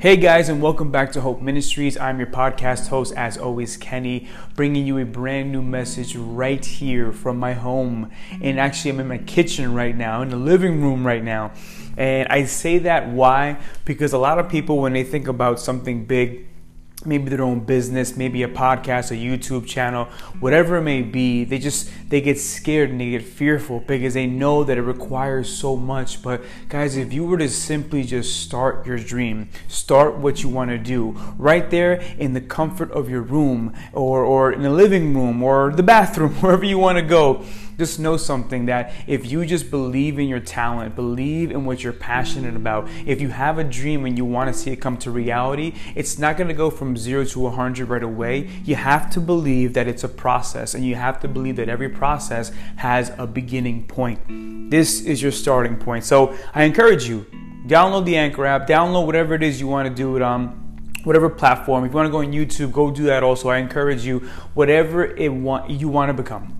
Hey guys, and welcome back to Hope Ministries. I'm your podcast host, as always, Kenny, bringing you a brand new message right here from my home. And actually, I'm in my kitchen right now, in the living room right now. And I say that why? Because a lot of people, when they think about something big, maybe their own business, maybe a podcast, a YouTube channel, whatever it may be, they just they get scared and they get fearful because they know that it requires so much. But guys, if you were to simply just start your dream, start what you want to do right there in the comfort of your room or or in the living room or the bathroom, wherever you want to go, just know something that if you just believe in your talent, believe in what you're passionate about, if you have a dream and you want to see it come to reality, it's not going to go from zero to 100 right away. You have to believe that it's a process and you have to believe that every process has a beginning point. This is your starting point. So I encourage you, download the Anchor app, download whatever it is you want to do it on um, whatever platform. If you want to go on YouTube, go do that also. I encourage you, whatever it want you want to become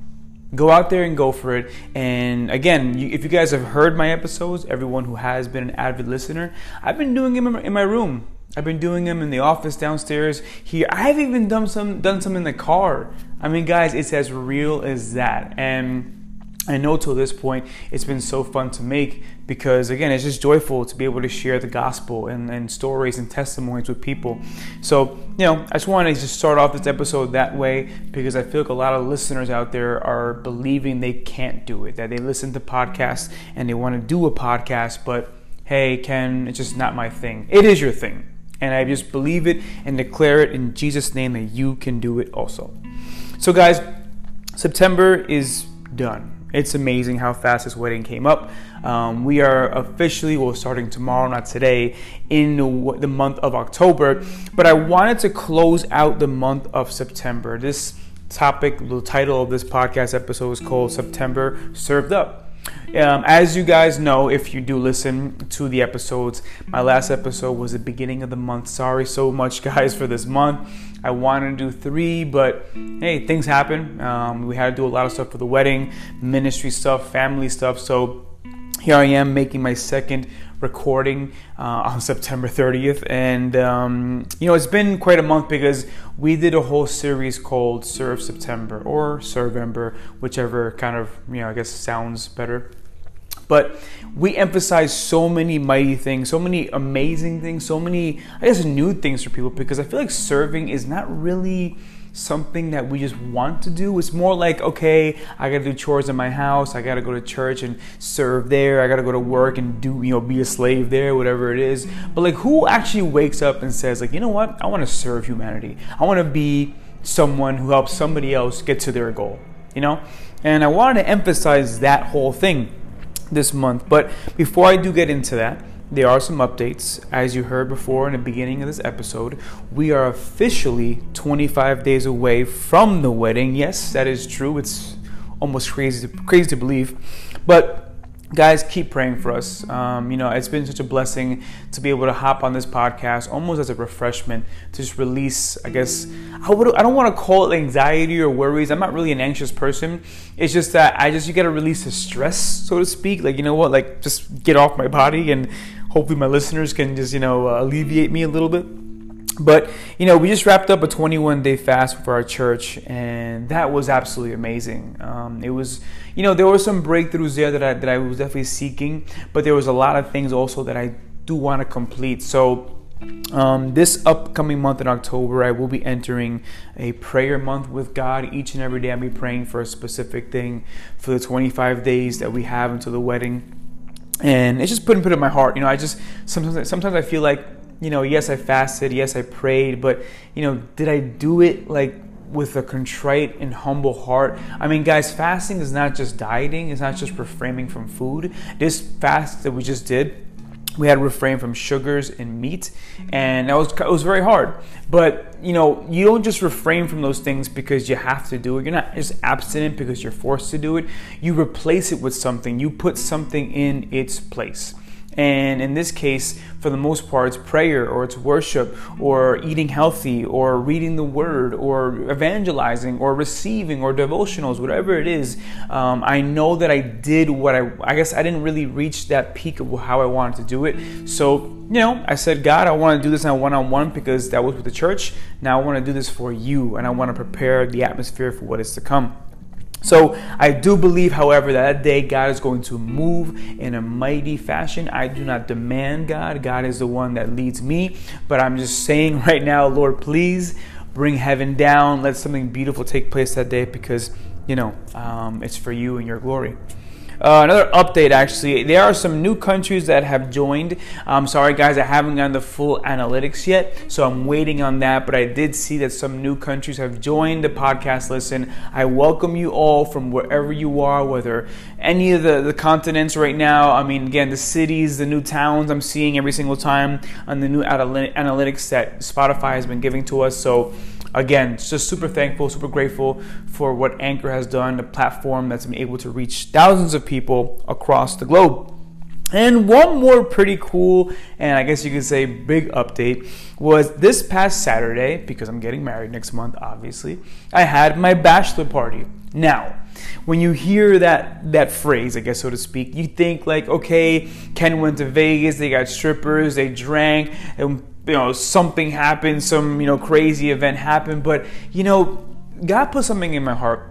go out there and go for it. And again, you, if you guys have heard my episodes, everyone who has been an avid listener, I've been doing them in my room. I've been doing them in the office downstairs here. I've even done some done some in the car. I mean, guys, it's as real as that. And I know till this point it's been so fun to make because again it's just joyful to be able to share the gospel and, and stories and testimonies with people. So, you know, I just wanted to just start off this episode that way because I feel like a lot of listeners out there are believing they can't do it, that they listen to podcasts and they want to do a podcast, but hey, Ken, it's just not my thing. It is your thing. And I just believe it and declare it in Jesus' name that you can do it also. So, guys, September is done it's amazing how fast this wedding came up. Um, we are officially, well, starting tomorrow, not today, in the, month of October. But I wanted to close out the month of September. This topic, the title of this podcast episode is called September Served Up. Um, as you guys know, if you do listen to the episodes, my last episode was the beginning of the month. Sorry so much, guys, for this month. I wanted to do three, but hey, things happen. Um, we had to do a lot of stuff for the wedding, ministry stuff, family stuff. So here I am making my second recording uh, on September 30th. And, um, you know, it's been quite a month because we did a whole series called Serve September or Servember, whichever kind of, you know, I guess sounds better. But we emphasize so many mighty things, so many amazing things, so many, I guess, new things for people because I feel like serving is not really something that we just want to do. It's more like, okay, I gotta do chores in my house, I gotta go to church and serve there, I gotta go to work and do, you know, be a slave there, whatever it is. But like, who actually wakes up and says, like, you know what, I wanna serve humanity, I wanna be someone who helps somebody else get to their goal, you know? And I wanted to emphasize that whole thing this month. But before I do get into that, there are some updates. As you heard before in the beginning of this episode, we are officially 25 days away from the wedding. Yes, that is true. It's almost crazy to, crazy to believe. But guys keep praying for us um, you know it's been such a blessing to be able to hop on this podcast almost as a refreshment to just release i guess i, would, I don't want to call it anxiety or worries i'm not really an anxious person it's just that i just you got to release the stress so to speak like you know what like just get off my body and hopefully my listeners can just you know uh, alleviate me a little bit but, you know, we just wrapped up a 21 day fast for our church, and that was absolutely amazing. Um, it was, you know, there were some breakthroughs there that I, that I was definitely seeking, but there was a lot of things also that I do want to complete. So, um, this upcoming month in October, I will be entering a prayer month with God. Each and every day, I'll be praying for a specific thing for the 25 days that we have until the wedding. And it's just putting put in my heart. You know, I just sometimes sometimes I feel like you know, yes, I fasted, yes, I prayed, but, you know, did I do it like with a contrite and humble heart? I mean, guys, fasting is not just dieting, it's not just refraining from food. This fast that we just did, we had to refrain from sugars and meat, and that was it was very hard. But you know, you don't just refrain from those things because you have to do it. You're not just abstinent because you're forced to do it. You replace it with something. You put something in its place. And in this case, for the most part, it's prayer or it's worship or eating healthy or reading the word or evangelizing or receiving or devotionals, whatever it is. Um, I know that I did what I, I guess I didn't really reach that peak of how I wanted to do it. So, you know, I said, God, I want to do this on one on one because that was with the church. Now I want to do this for you and I want to prepare the atmosphere for what is to come. So I do believe, however, that, that day God is going to move in a mighty fashion. I do not demand God. God is the one that leads me. But I'm just saying right now, Lord, please bring heaven down. Let something beautiful take place that day because, you know, um, it's for you and your glory. Uh, another update, actually, there are some new countries that have joined. I'm sorry, guys, I haven't gotten the full analytics yet, so I'm waiting on that. But I did see that some new countries have joined the podcast listen. I welcome you all from wherever you are, whether any of the, the continents right now. I mean, again, the cities, the new towns I'm seeing every single time on the new analytics that Spotify has been giving to us. So, again, just super thankful, super grateful for what Anchor has done, the platform that's been able to reach thousands of people across the globe. And one more pretty cool, and I guess you could say big update was this past Saturday, because I'm getting married next month, obviously, I had my bachelor party. Now, when you hear that that phrase, I guess so to speak, you think like, okay, Ken went to Vegas, they got strippers, they drank, and you know something happened, some you know crazy event happened, but you know God put something in my heart.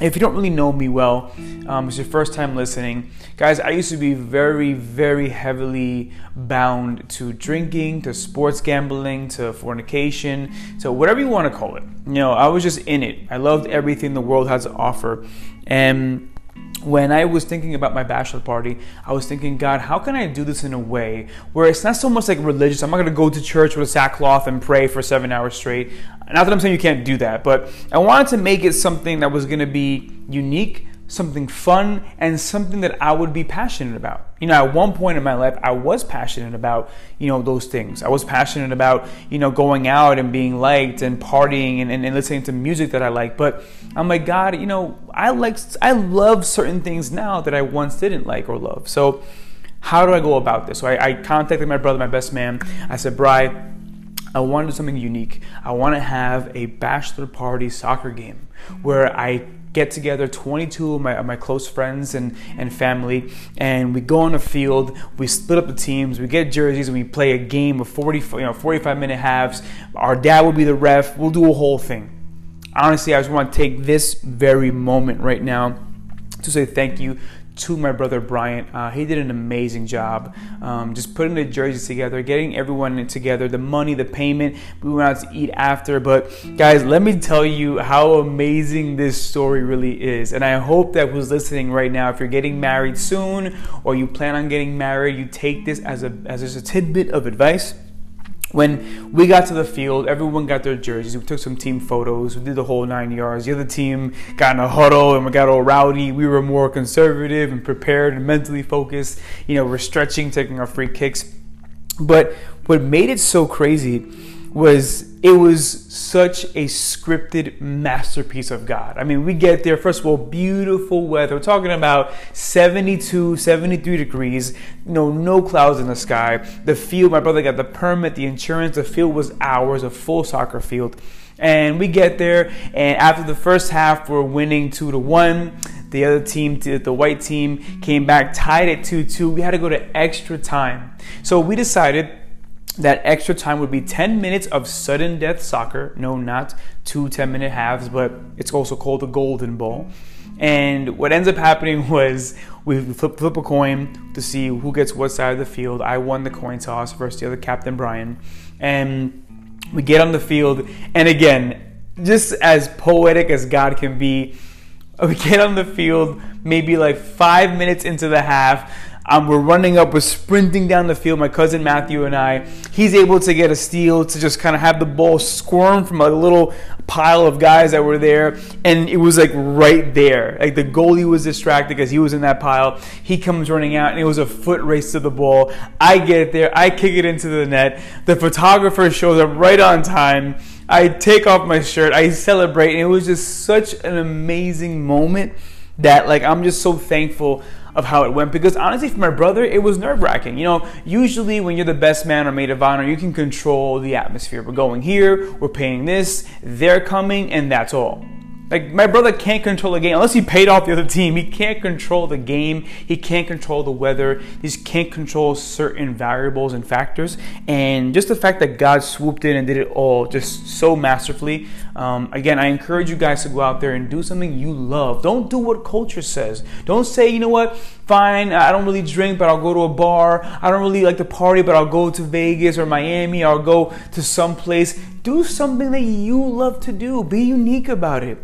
If you don't really know me well, um, it's your first time listening, guys. I used to be very, very heavily bound to drinking, to sports gambling, to fornication, to whatever you want to call it. You know, I was just in it. I loved everything the world has to offer, and when I was thinking about my bachelor party, I was thinking, God, how can I do this in a way where it's not so much like religious? I'm not going to go to church with a sackcloth and pray for seven hours straight. Not that I'm saying you can't do that, but I wanted to make it something that was going to be unique, something fun and something that I would be passionate about. You know, at one point in my life, I was passionate about, you know, those things. I was passionate about, you know, going out and being liked and partying and, and, and listening to music that I like. But I'm like, God, you know, I like, I love certain things now that I once didn't like or love. So how do I go about this? So I, I contacted my brother, my best man. I said, Bry, I want to do something unique. I want to have a bachelor party soccer game where I get together 22 of my, my close friends and, and family and we go on the field we split up the teams we get jerseys and we play a game of 40 you know 45 minute halves. Our dad will be the ref. We'll do a whole thing. Honestly i just want to take this very moment right now to say thank you to my brother Bryant. Uh, he did an amazing job um, just putting the jerseys together, getting everyone together, the money, the payment. We went out to eat after. But guys, let me tell you how amazing this story really is. And I hope that who's listening right now, if you're getting married soon or you plan on getting married, you take this as a as just a tidbit of advice when we got to the field, everyone got their jerseys. We took some team photos. We did the whole nine yards. The other team got in a huddle and we got all rowdy. We were more conservative and prepared and mentally focused. You know, we're stretching, taking our free kicks. But what made it so crazy was it was such a scripted masterpiece of God. I mean, we get there, first of all, beautiful weather. We're talking about 72, 73 degrees, you know, no clouds in the sky. The field, my brother got the permit, the insurance, the field was ours, a full soccer field. And we get there, and after the first half, we're winning two to one. The other team, the white team, came back tied at 2 2. We had to go to extra time. So we decided that extra time would be 10 minutes of sudden death soccer. No, not two 10 minute halves, but it's also called the golden ball. And what ends up happening was we flip, flip a coin to see who gets what side of the field. I won the coin toss versus the other captain, Brian. And we get on the field. And again, just as poetic as God can be, we get on the field maybe like five minutes into the half um, we're running up, we're sprinting down the field. My cousin Matthew and I, he's able to get a steal to just kind of have the ball squirm from a little pile of guys that were there. And it was like right there. Like the goalie was distracted because he was in that pile. He comes running out and it was a foot race to the ball. I get it there, I kick it into the net. The photographer shows up right on time. I take off my shirt, I celebrate, and it was just such an amazing moment that like I'm just so thankful of how it went because honestly for my brother it was nerve-wracking you know usually when you're the best man or maid of honor you can control the atmosphere we're going here we're paying this they're coming and that's all like my brother can't control the game unless he paid off the other team. He can't control the game. He can't control the weather. He just can't control certain variables and factors. And just the fact that God swooped in and did it all just so masterfully. Um, again, I encourage you guys to go out there and do something you love. Don't do what culture says. Don't say, you know what, fine, I don't really drink, but I'll go to a bar. I don't really like to party, but I'll go to Vegas or Miami. I'll go to some place. Do something that you love to do. Be unique about it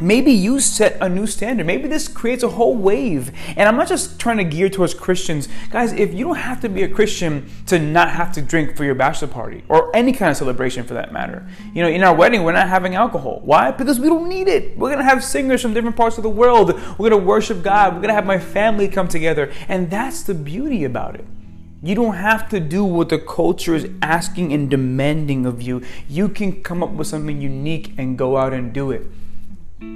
maybe you set a new standard. Maybe this creates a whole wave. And I'm not just trying to gear towards Christians. Guys, if you don't have to be a Christian to not have to drink for your bachelor party or any kind of celebration for that matter. You know, in our wedding, we're not having alcohol. Why? Because we don't need it. We're going to have singers from different parts of the world. We're going to worship God. We're going to have my family come together. And that's the beauty about it. You don't have to do what the culture is asking and demanding of you. You can come up with something unique and go out and do it.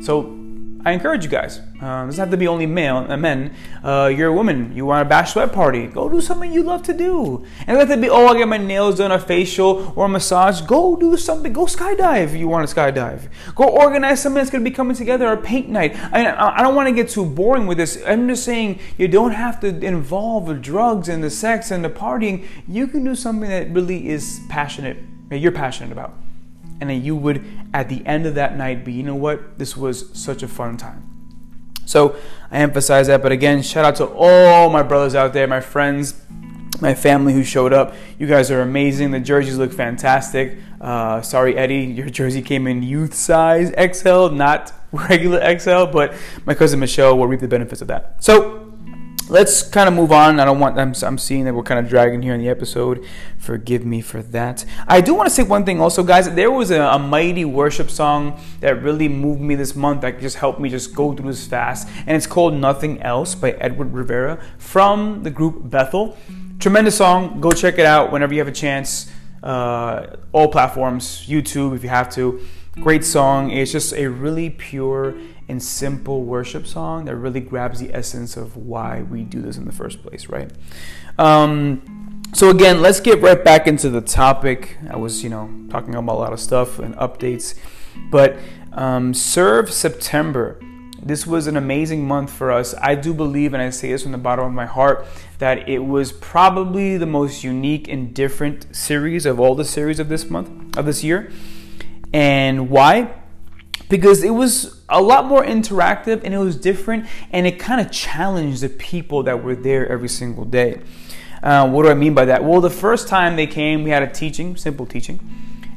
So I encourage you guys. Uh, doesn't have to be only male uh, men. Uh, you're a woman. You want a bachelorette party. Go do something you love to do. And let it be. Oh, I get my nails done, a facial or a massage. Go do something. Go skydive if you want to skydive. Go organize something that's going to be coming together. A paint night. I, I don't want to get too boring with this. I'm just saying you don't have to involve the drugs and the sex and the partying. You can do something that really is passionate. That you're passionate about and then you would at the end of that night be you know what? This was such a fun time. So i emphasize that but again shout out to all my brothers out there my friends my family who showed up. You guys are amazing. The jerseys look fantastic. Uh, sorry eddie your jersey came in youth size xl not regular xl but my cousin michelle will reap the benefits of that. So let's kind of move on. I don't want. I'm, I'm seeing that we're kind of dragging here in the episode. Forgive me for that. I do want to say one thing also, guys. There was a, a, mighty worship song that really moved me this month. That just helped me just go through this fast, and it's called "Nothing Else" by Edward Rivera from the group Bethel. Tremendous song. Go check it out whenever you have a chance. Uh, all platforms, YouTube if you have to. Great song. It's just a really pure and simple worship song that really grabs the essence of why we do this in the first place, right? Um, so again, let's get right back into the topic. I was, you know, talking about a lot of stuff and updates, but um, serve September. This was an amazing month for us. I do believe, and I say this from the bottom of my heart, that it was probably the most unique and different series of all the series of this month, of this year. And why? because it was a lot more interactive and it was different and it kind of challenged the people that were there every single day. Uh, what do I mean by that? Well, the first time they came, we had a teaching, simple teaching.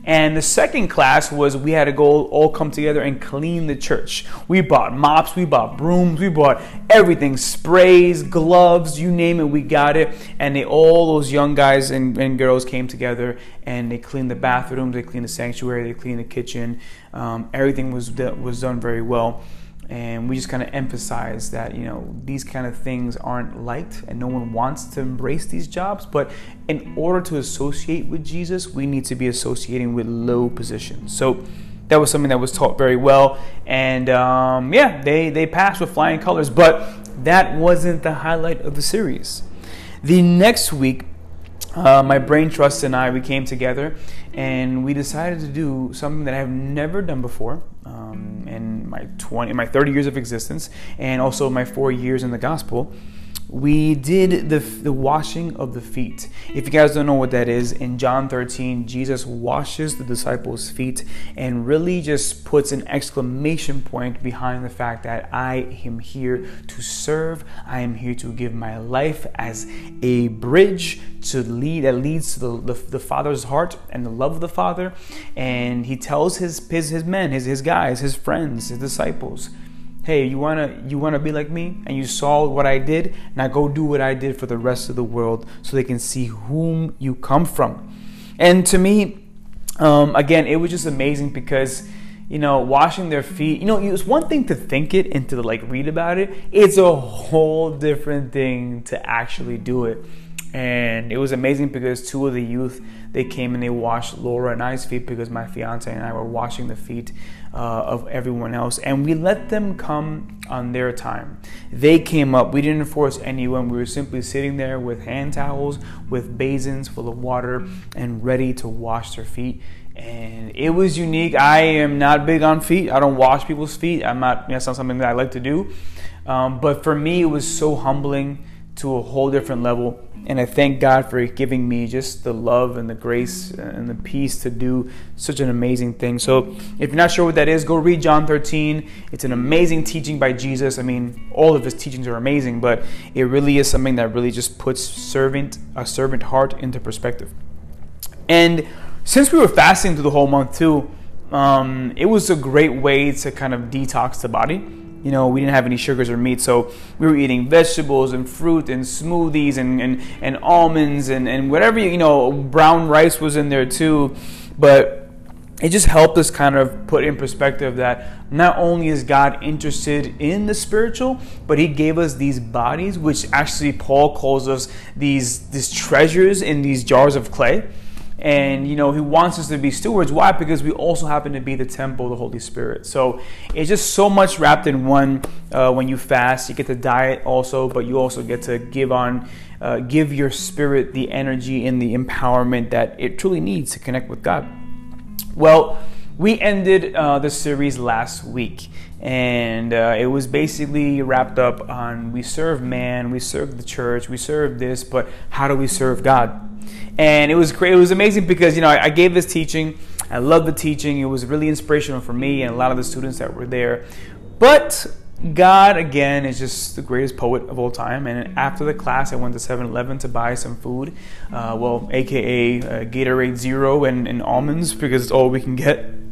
And the second class was we had to go all come together and clean the church. We bought mops, we bought brooms, we bought everything sprays, gloves, you name it, we got it. And they all those young guys and, and girls came together and they cleaned the bathrooms, they cleaned the sanctuary, they cleaned the kitchen. Um, everything was, was done very well and we just kind of emphasize that you know these kind of things aren't liked and no one wants to embrace these jobs. But in order to associate with jesus we need to be associating with low positions. So that was something that was taught very well. And um, yeah they they passed with flying colors. But that wasn't the highlight of the series. The next week uh, my brain trust and I we came together and we decided to do something that I've never done before um, in my 20 in my 30 years of existence and also my 4 years in the gospel we did the, the washing of the feet. If you guys don't know what that is, in John 13, Jesus washes the disciples' feet and really just puts an exclamation point behind the fact that I am here to serve. I am here to give my life as a bridge to lead that leads to the, the, the Father's heart and the love of the Father. And he tells his, his, his men, his, his guys, his friends, his disciples, hey you want to you want to be like me? And you saw what i did? Now go do what i did for the rest of the world so they can see whom you come from. And to me um, again it was just amazing because you know washing their feet you know it's one thing to think it and to like read about it. It's a whole different thing to actually do it. And it was amazing because two of the youth they came and they washed Laura and I's feet because my fiance and I were washing the feet uh, of everyone else, and we let them come on their time. They came up. We didn't force anyone. We were simply sitting there with hand towels, with basins full of water, and ready to wash their feet. And it was unique. I am not big on feet. I don't wash people's feet. I'm not. That's not something that I like to do. Um, but for me, it was so humbling to a whole different level. And I thank God for giving me just the love and the grace and the peace to do such an amazing thing. So, if you're not sure what that is, go read John 13. It's an amazing teaching by Jesus. I mean, all of his teachings are amazing, but it really is something that really just puts servant a servant heart into perspective. And since we were fasting through the whole month too, um, it was a great way to kind of detox the body you know, we didn't have any sugars or meat, so we were eating vegetables and fruit and smoothies and, and, and almonds and, and whatever, you know, brown rice was in there too. But it just helped us kind of put in perspective that not only is God interested in the spiritual, but He gave us these bodies, which actually Paul calls us these these treasures in these jars of clay and you know he wants us to be stewards. Why? Because we also happen to be the temple of the holy spirit. So it's just so much wrapped in one uh, when you fast you get to diet also but you also get to give on uh, give your spirit the energy and the empowerment that it truly needs to connect with god. Well we ended uh, the series last week and uh, it was basically wrapped up on we serve man we serve the church we serve this but how do we serve god and it was great. It was amazing because you know I, I gave this teaching. I loved the teaching. It was really inspirational for me and a lot of the students that were there. But God, again, is just the greatest poet of all time. And after the class, I went to 7 Eleven to buy some food. Uh, well, AKA uh, Gatorade Zero and, and, almonds because it's all we can get.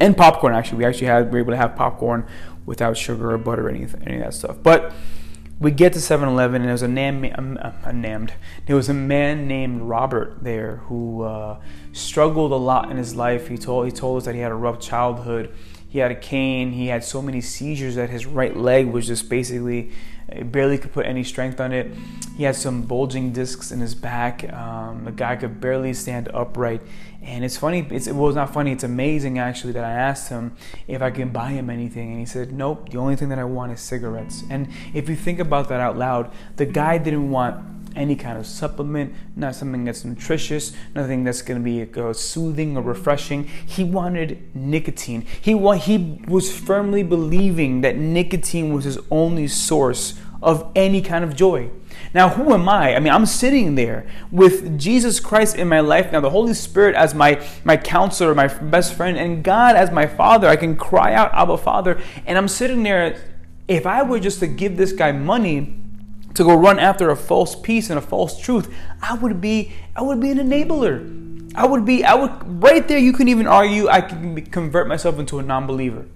And popcorn, actually. We actually had, we were able to have popcorn without sugar or butter or any, any of that stuff. But we get to 7-Eleven and there was a, nam- a, a named there was a man named Robert there who uh, struggled a lot in his life. He told he told us that he had a rough childhood. He had a cane. He had so many seizures that his right leg was just basically barely could put any strength on it. He had some bulging discs in his back. Um, the guy could barely stand upright. And it's funny, it's, well, it's not funny, it's amazing actually that I asked him if I can buy him anything. And he said, Nope, the only thing that I want is cigarettes. And if you think about that out loud, the guy didn't want any kind of supplement, not something that's nutritious, nothing that's going to be uh, soothing or refreshing. He wanted nicotine. He, wa- he was firmly believing that nicotine was his only source of any kind of joy. Now, who am I? I mean, I'm sitting there with Jesus Christ in my life now, the Holy Spirit as my, my counselor, my best friend, and God as my Father. I can cry out, Abba, Father. And I'm sitting there. If I were just to give this guy money to go run after a false peace and a false truth, I would be I would be an enabler. I would be I would right there. You can even argue I can convert myself into a non-believer.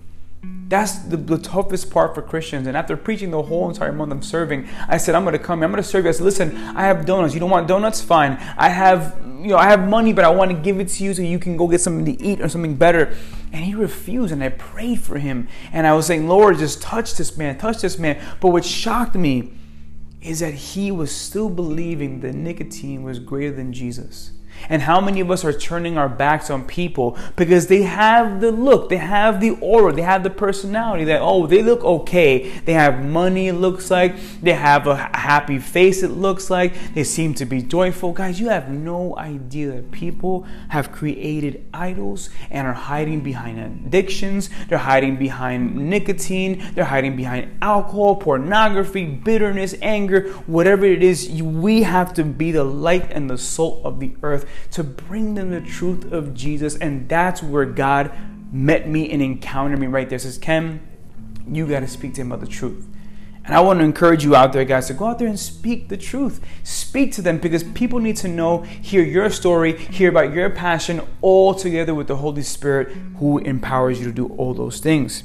That's the, the, toughest part for Christians. And after preaching the whole entire month I'm serving, I said, I'm going to come. I'm going to serve you. I said, listen, I have donuts. You don't want donuts? Fine. I have, you know, I have money, but I want to give it to you so you can go get something to eat or something better. And he refused. And I prayed for him. And I was saying, Lord, just touch this man, touch this man. But what shocked me is that he was still believing that nicotine was greater than Jesus. And how many of us are turning our backs on people because they have the look, they have the aura, they have the personality that, oh, they look okay. They have money, it looks like. They have a happy face, it looks like. They seem to be joyful. Guys, you have no idea that people have created idols and are hiding behind addictions. They're hiding behind nicotine. They're hiding behind alcohol, pornography, bitterness, anger, whatever it is. We have to be the light and the salt of the earth to bring them the truth of Jesus. And that's where God met me and encountered me right there. Says, Ken, you got to speak to him about the truth. And I want to encourage you out there, guys, to go out there and speak the truth. Speak to them because people need to know, hear your story, hear about your passion, all together with the Holy Spirit who empowers you to do all those things.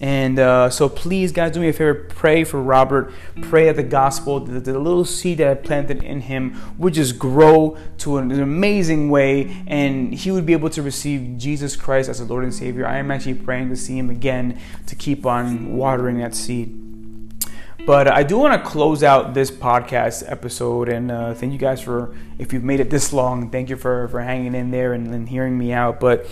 And uh, so please, guys, do me a favor. Pray for Robert. Pray that the gospel, the, the, little seed that I planted in him, would just grow to an, amazing way, and he would be able to receive Jesus Christ as a Lord and Savior. I am actually praying to see him again to keep on watering that seed. But I do want to close out this podcast episode, and uh, thank you guys for if you've made it this long. Thank you for for hanging in there and, and hearing me out. But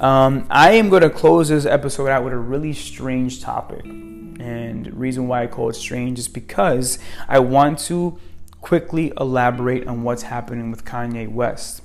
Um, I am going to close this episode out with a really strange topic. And reason why I call it strange is because I want to quickly elaborate on what's happening with Kanye West.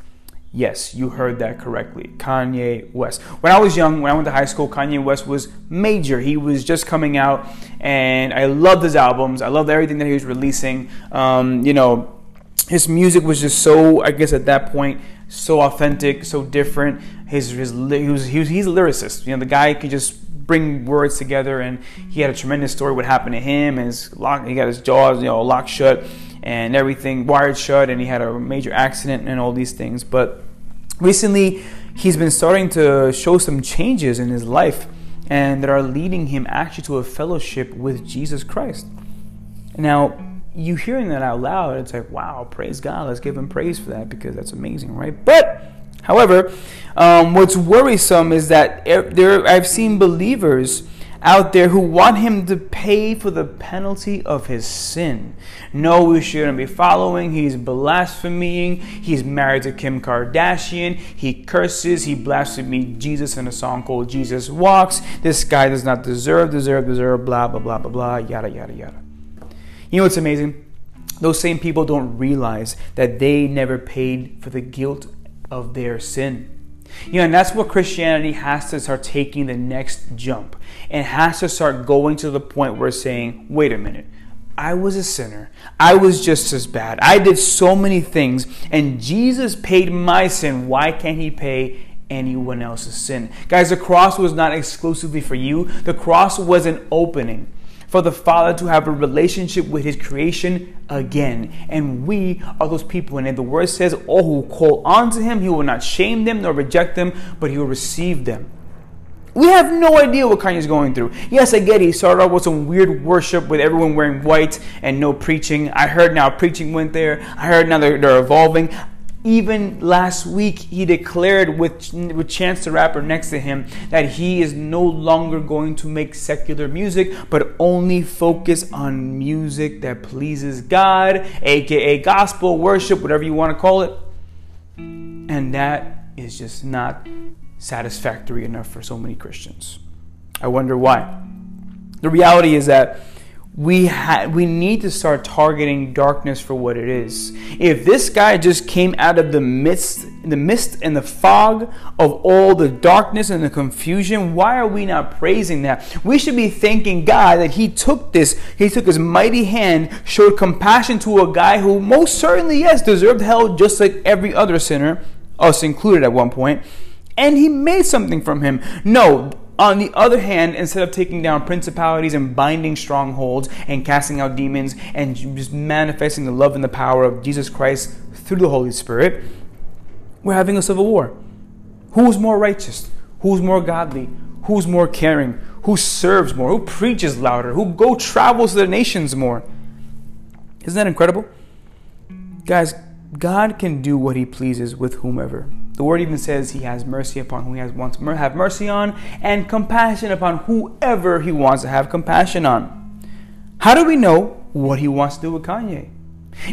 Yes, you heard that correctly. Kanye West. When I was young, when I went to high school, Kanye West was major. He was just coming out, and I loved his albums. I loved everything that he was releasing. Um, you know, his music was just so, I guess, at that point, so authentic, so different. His, his he was, he was he's a lyricist. You know, the guy could just bring words together, and he had a tremendous story. What happened to him? And his lock, he got his jaws, you know, locked shut and everything wired shut, and he had a major accident and all these things. But recently, he's been starting to show some changes in his life, and that are leading him actually to a fellowship with Jesus Christ. Now, you hearing that out loud, it's like, wow, praise God. Let's give him praise for that because that's amazing, right? But, however, um, what's worrisome is that there I've seen believers out there who want him to pay for the penalty of his sin. No, we shouldn't be following. He's blaspheming. He's married to Kim Kardashian. He curses. He blasphemes Jesus in a song called Jesus Walks. This guy does not deserve, deserve, deserve, blah, blah, blah, blah, blah, yada, yada, yada. You know what's amazing? Those same people don't realize that they never paid for the guilt of their sin. You know, and that's what Christianity has to start taking the next jump and has to start going to the point where saying, wait a minute, I was a sinner. I was just as bad. I did so many things, and Jesus paid my sin. Why can't He pay anyone else's sin? Guys, the cross was not exclusively for you, the cross was an opening for the Father to have a relationship with His creation again. And we are those people. And the word says, All who call on to Him, He will not shame them nor reject them, but He will receive them. We have no idea what Kanye's going through. Yes, I get it. He started off with some weird worship with everyone wearing white and no preaching. I heard now preaching went there. I heard now they're, they're evolving. Even last week, he declared with, with Chance the Rapper next to him that he is no longer going to make secular music, but only focus on music that pleases God, aka gospel, worship, whatever you want to call it. And that is just not satisfactory enough for so many Christians. I wonder why. The reality is that we ha- we need to start targeting darkness for what it is. If this guy just came out of the mist, the mist and the fog of all the darkness and the confusion, why are we not praising that? We should be thanking God that He took this, He took His mighty hand, showed compassion to a guy who most certainly, yes, deserved hell just like every other sinner, us included at one point, and He made something from him. No, on the other hand, instead of taking down principalities and binding strongholds and casting out demons and just manifesting the love and the power of Jesus Christ through the Holy Spirit, we're having a civil war. Who's more righteous? Who's more godly? Who's more caring? Who serves more? Who preaches louder? Who go travels to the nations more? Isn't that incredible? Guys, God can do what he pleases with whomever. The word even says he has mercy upon whom he has wants have mercy on, and compassion upon whoever he wants to have compassion on. How do we know what he wants to do with Kanye?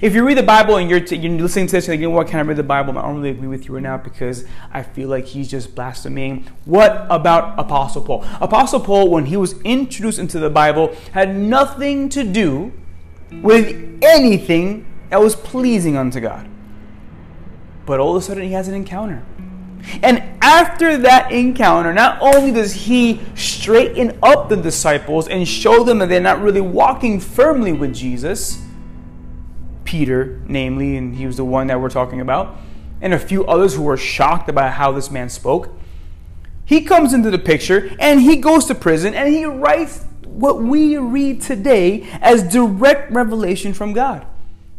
If you read the Bible and you're, t- you're listening to this, you're like, you know what, can I read the Bible? I don't really agree with you right now because I feel like he's just blaspheming. What about Apostle Paul? Apostle Paul, when he was introduced into the Bible, had nothing to do with anything that was pleasing unto God. But all of a sudden, he has an encounter. And after that encounter, not only does he straighten up the disciples and show them that they're not really walking firmly with Jesus, Peter, namely, and he was the one that we're talking about, and a few others who were shocked about how this man spoke. He comes into the picture and he goes to prison and he writes what we read today as direct revelation from God.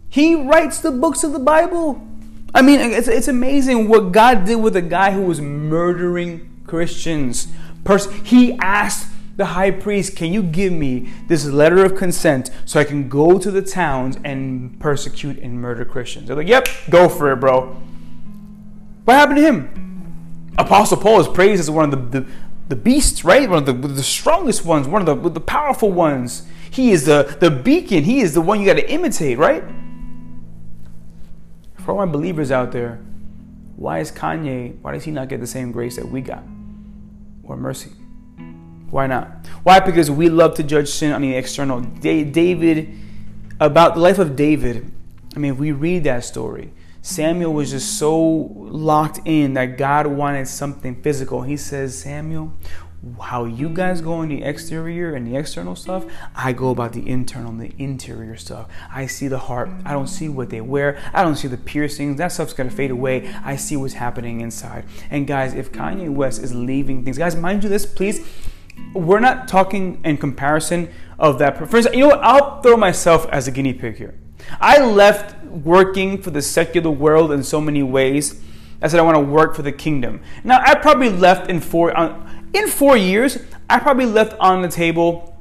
He writes the books of the Bible. I mean, it's, it's amazing what God did with a guy who was murdering Christians. Pers- he asked the high priest, Can you give me this letter of consent so I can go to the towns and persecute and murder Christians? They're like, Yep, go for it, bro. What happened to him? Apostle Paul is praised as one of the, the, the beasts, right? One of the, the strongest ones, one of the, the powerful ones. He is the, the beacon, he is the one you got to imitate, right? For all my believers out there, why is Kanye, why does he not get the same grace that we got? or mercy. Why not? Why? Because we love to judge sin on the external. David, about the life of David, I mean, if we read that story, Samuel was just so locked in that God wanted something physical. He says, Samuel, how you guys go on the exterior and the external stuff, I go about the internal and the interior stuff. I see the heart. I don't see what they wear. I don't see the piercings. That stuff's gonna fade away. I see what's happening inside. And guys, if Kanye West is leaving things, guys, mind you this, please. We're not talking in comparison of that. Instance, you know what? I'll throw myself as a guinea pig here. I left working for the secular world in so many ways. I said I want to work for the kingdom. Now I probably left in four uh, in four years. I probably left on the table.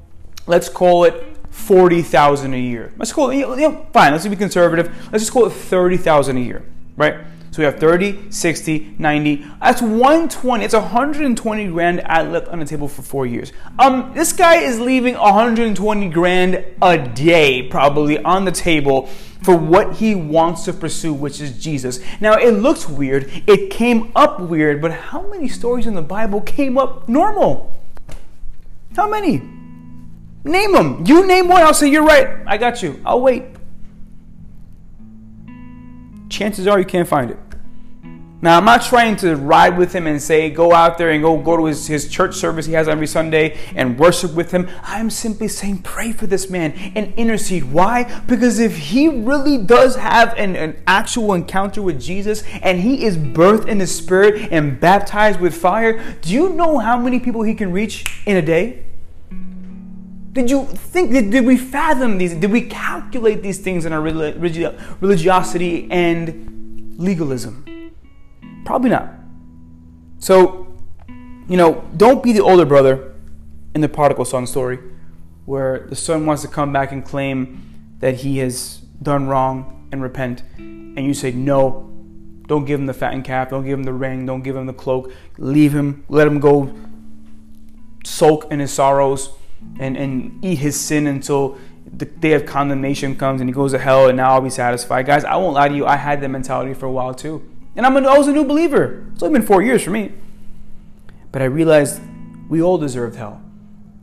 Let's call it forty thousand a year. Let's call it you know, fine. Let's be conservative. Let's just call it thirty thousand a year, right? So we have 30, 60, 90. That's 120. It's 120 grand I left on the table for four years. Um, this guy is leaving 120 grand a day probably on the table for what he wants to pursue, which is Jesus. Now, it looks weird. It came up weird, but how many stories in the Bible came up normal? How many? Name them. You name one, I'll say you're right. I got you. I'll wait. Chances are you can't find it. Now, I'm not trying to ride with him and say, go out there and go, go to his, his church service he has every Sunday and worship with him. I'm simply saying, pray for this man and intercede. Why? Because if he really does have an, an actual encounter with Jesus and he is birthed in the Spirit and baptized with fire, do you know how many people he can reach in a day? Did you think, did, did we fathom these? Did we calculate these things in our religiosity and legalism? Probably not. So, you know, don't be the older brother in the prodigal son story where the son wants to come back and claim that he has done wrong and repent. And you say, no, don't give him the fattened calf, don't give him the ring, don't give him the cloak. Leave him, let him go sulk in his sorrows and, and eat his sin until the day of condemnation comes and he goes to hell and now I'll be satisfied. Guys, I won't lie to you, I had that mentality for a while too. And I'm was a new believer. It's only been four years for me. But I realized we all deserved hell.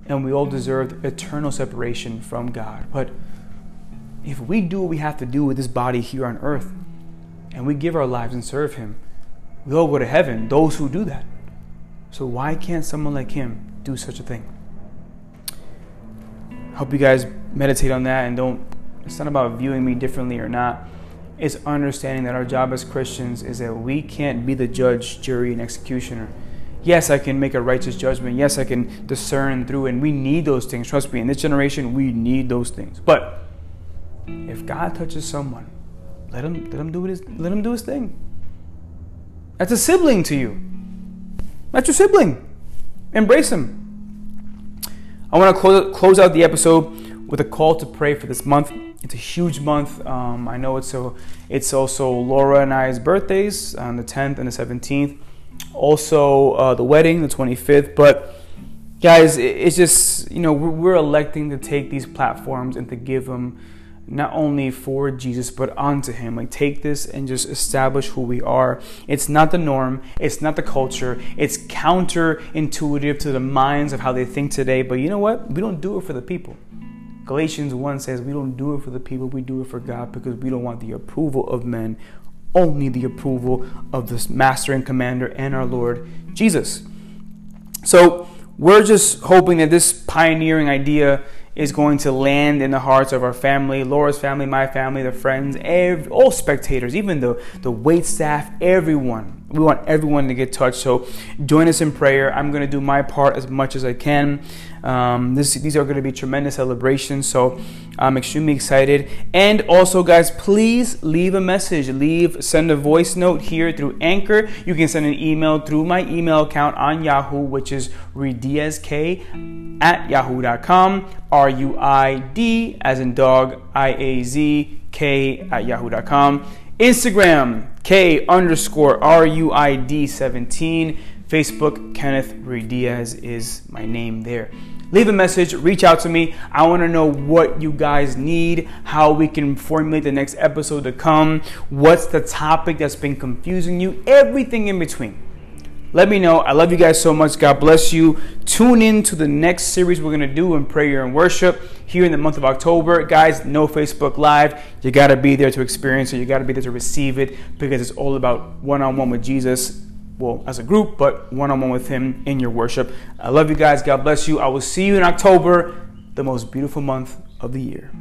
And we all deserved eternal separation from God. But if we do what we have to do with this body here on earth, and we give our lives and serve Him, we all go to heaven, those who do that. So why can't someone like him do such a thing? Hope you guys meditate on that and don't, it's not about viewing me differently or not it's understanding that our job as Christians is that we can't be the judge, jury, and executioner. Yes, I can make a righteous judgment. Yes, I can discern through, and we need those things. Trust me, in this generation, we need those things. But if God touches someone, let him let him do his let him do his thing. That's a sibling to you. That's your sibling. Embrace him. I want to close, close out the episode with a call to pray for this month it's a huge month. Um, I know it's so. It's also Laura and I's birthdays on the 10th and the 17th. Also, uh, the wedding, the 25th. But guys, it's just you know we're electing to take these platforms and to give them not only for Jesus but onto Him. Like take this and just establish who we are. It's not the norm. It's not the culture. It's counterintuitive to the minds of how they think today. But you know what? We don't do it for the people. Galatians 1 says, We don't do it for the people, we do it for God because we don't want the approval of men, only the approval of this Master and Commander and our Lord Jesus. So we're just hoping that this pioneering idea is going to land in the hearts of our family, Laura's family, my family, the friends, all spectators, even the, the wait staff, everyone. We want everyone to get touched. So join us in prayer. I'm going to do my part as much as I can. Um, this, these are going to be tremendous celebrations. So I'm extremely excited. And also, guys, please leave a message. Leave, send a voice note here through Anchor. You can send an email through my email account on Yahoo, which is ruidiazk at yahoo.com. R U I D as in dog, I A Z K at yahoo.com. Instagram, K underscore R U I D 17. Facebook, Kenneth Ruidiaz is my name there. Leave a message, reach out to me. I want to know what you guys need, how we can formulate the next episode to come, what's the topic that's been confusing you, everything in between. Let me know. I love you guys so much. God bless you. Tune in to the next series we're going to do in prayer and worship here in the month of October. Guys, no Facebook Live. You got to be there to experience it. You got to be there to receive it because it's all about one on one with Jesus. Well, as a group, but one on one with Him in your worship. I love you guys. God bless you. I will see you in October, the most beautiful month of the year.